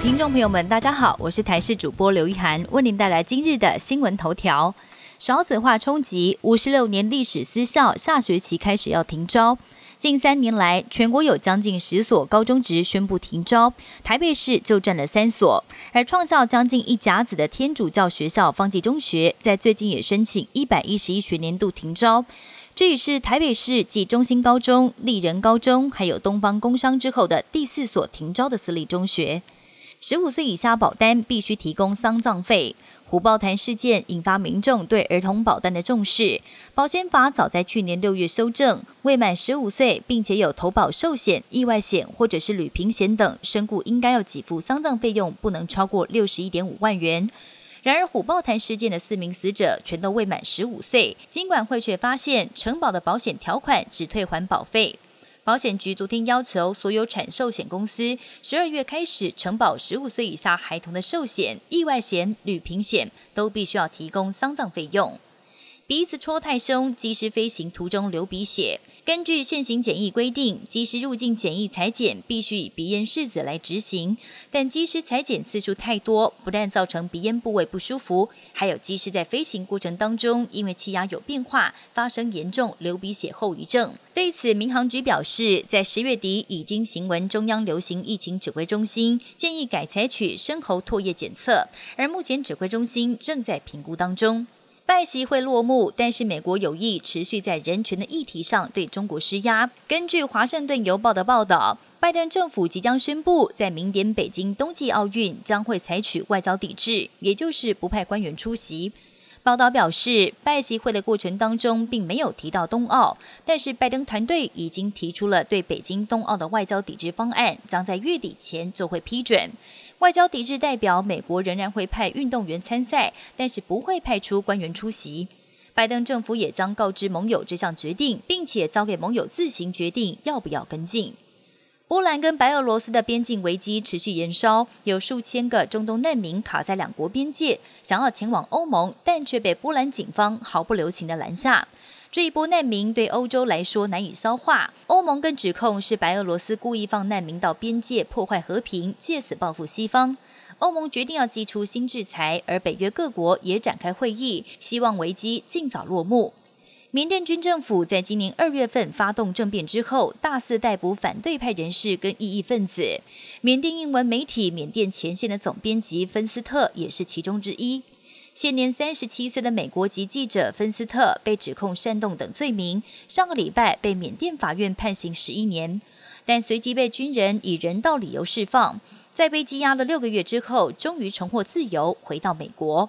听众朋友们，大家好，我是台视主播刘一涵，为您带来今日的新闻头条。少子化冲击，五十六年历史私校下学期开始要停招。近三年来，全国有将近十所高中职宣布停招，台北市就占了三所。而创校将近一甲子的天主教学校方济中学，在最近也申请一百一十一学年度停招。这也是台北市继中心高中、立人高中，还有东方工商之后的第四所停招的私立中学。十五岁以下保单必须提供丧葬费。虎豹潭事件引发民众对儿童保单的重视。保险法早在去年六月修正，未满十五岁并且有投保寿险、意外险或者是旅平险等身故，应该要给付丧葬费用不能超过六十一点五万元。然而，虎豹潭事件的四名死者全都未满十五岁，金管会却发现承保的保险条款只退还保费。保险局昨天要求所有产寿险公司，十二月开始承保十五岁以下孩童的寿险、意外险、旅平险，都必须要提供丧葬费用。鼻子戳太凶，机师飞行途中流鼻血。根据现行检疫规定，机师入境检疫裁剪必须以鼻咽拭子来执行。但机师裁剪次数太多，不但造成鼻咽部位不舒服，还有机师在飞行过程当中因为气压有变化，发生严重流鼻血后遗症。对此，民航局表示，在十月底已经行文中央流行疫情指挥中心，建议改采取深喉唾液检测，而目前指挥中心正在评估当中。拜习会落幕，但是美国有意持续在人权的议题上对中国施压。根据《华盛顿邮报》的报道，拜登政府即将宣布，在明年北京冬季奥运将会采取外交抵制，也就是不派官员出席。报道表示，拜习会的过程当中并没有提到冬奥，但是拜登团队已经提出了对北京冬奥的外交抵制方案，将在月底前就会批准。外交抵制代表美国仍然会派运动员参赛，但是不会派出官员出席。拜登政府也将告知盟友这项决定，并且交给盟友自行决定要不要跟进。波兰跟白俄罗斯的边境危机持续延烧，有数千个中东难民卡在两国边界，想要前往欧盟，但却被波兰警方毫不留情的拦下。这一波难民对欧洲来说难以消化，欧盟更指控是白俄罗斯故意放难民到边界破坏和平，借此报复西方。欧盟决定要祭出新制裁，而北约各国也展开会议，希望危机尽早落幕。缅甸军政府在今年二月份发动政变之后，大肆逮捕反对派人士跟异议分子。缅甸英文媒体《缅甸前线》的总编辑芬斯特也是其中之一。现年三十七岁的美国籍记者芬斯特被指控煽动等罪名，上个礼拜被缅甸法院判刑十一年，但随即被军人以人道理由释放。在被羁押了六个月之后，终于重获自由，回到美国。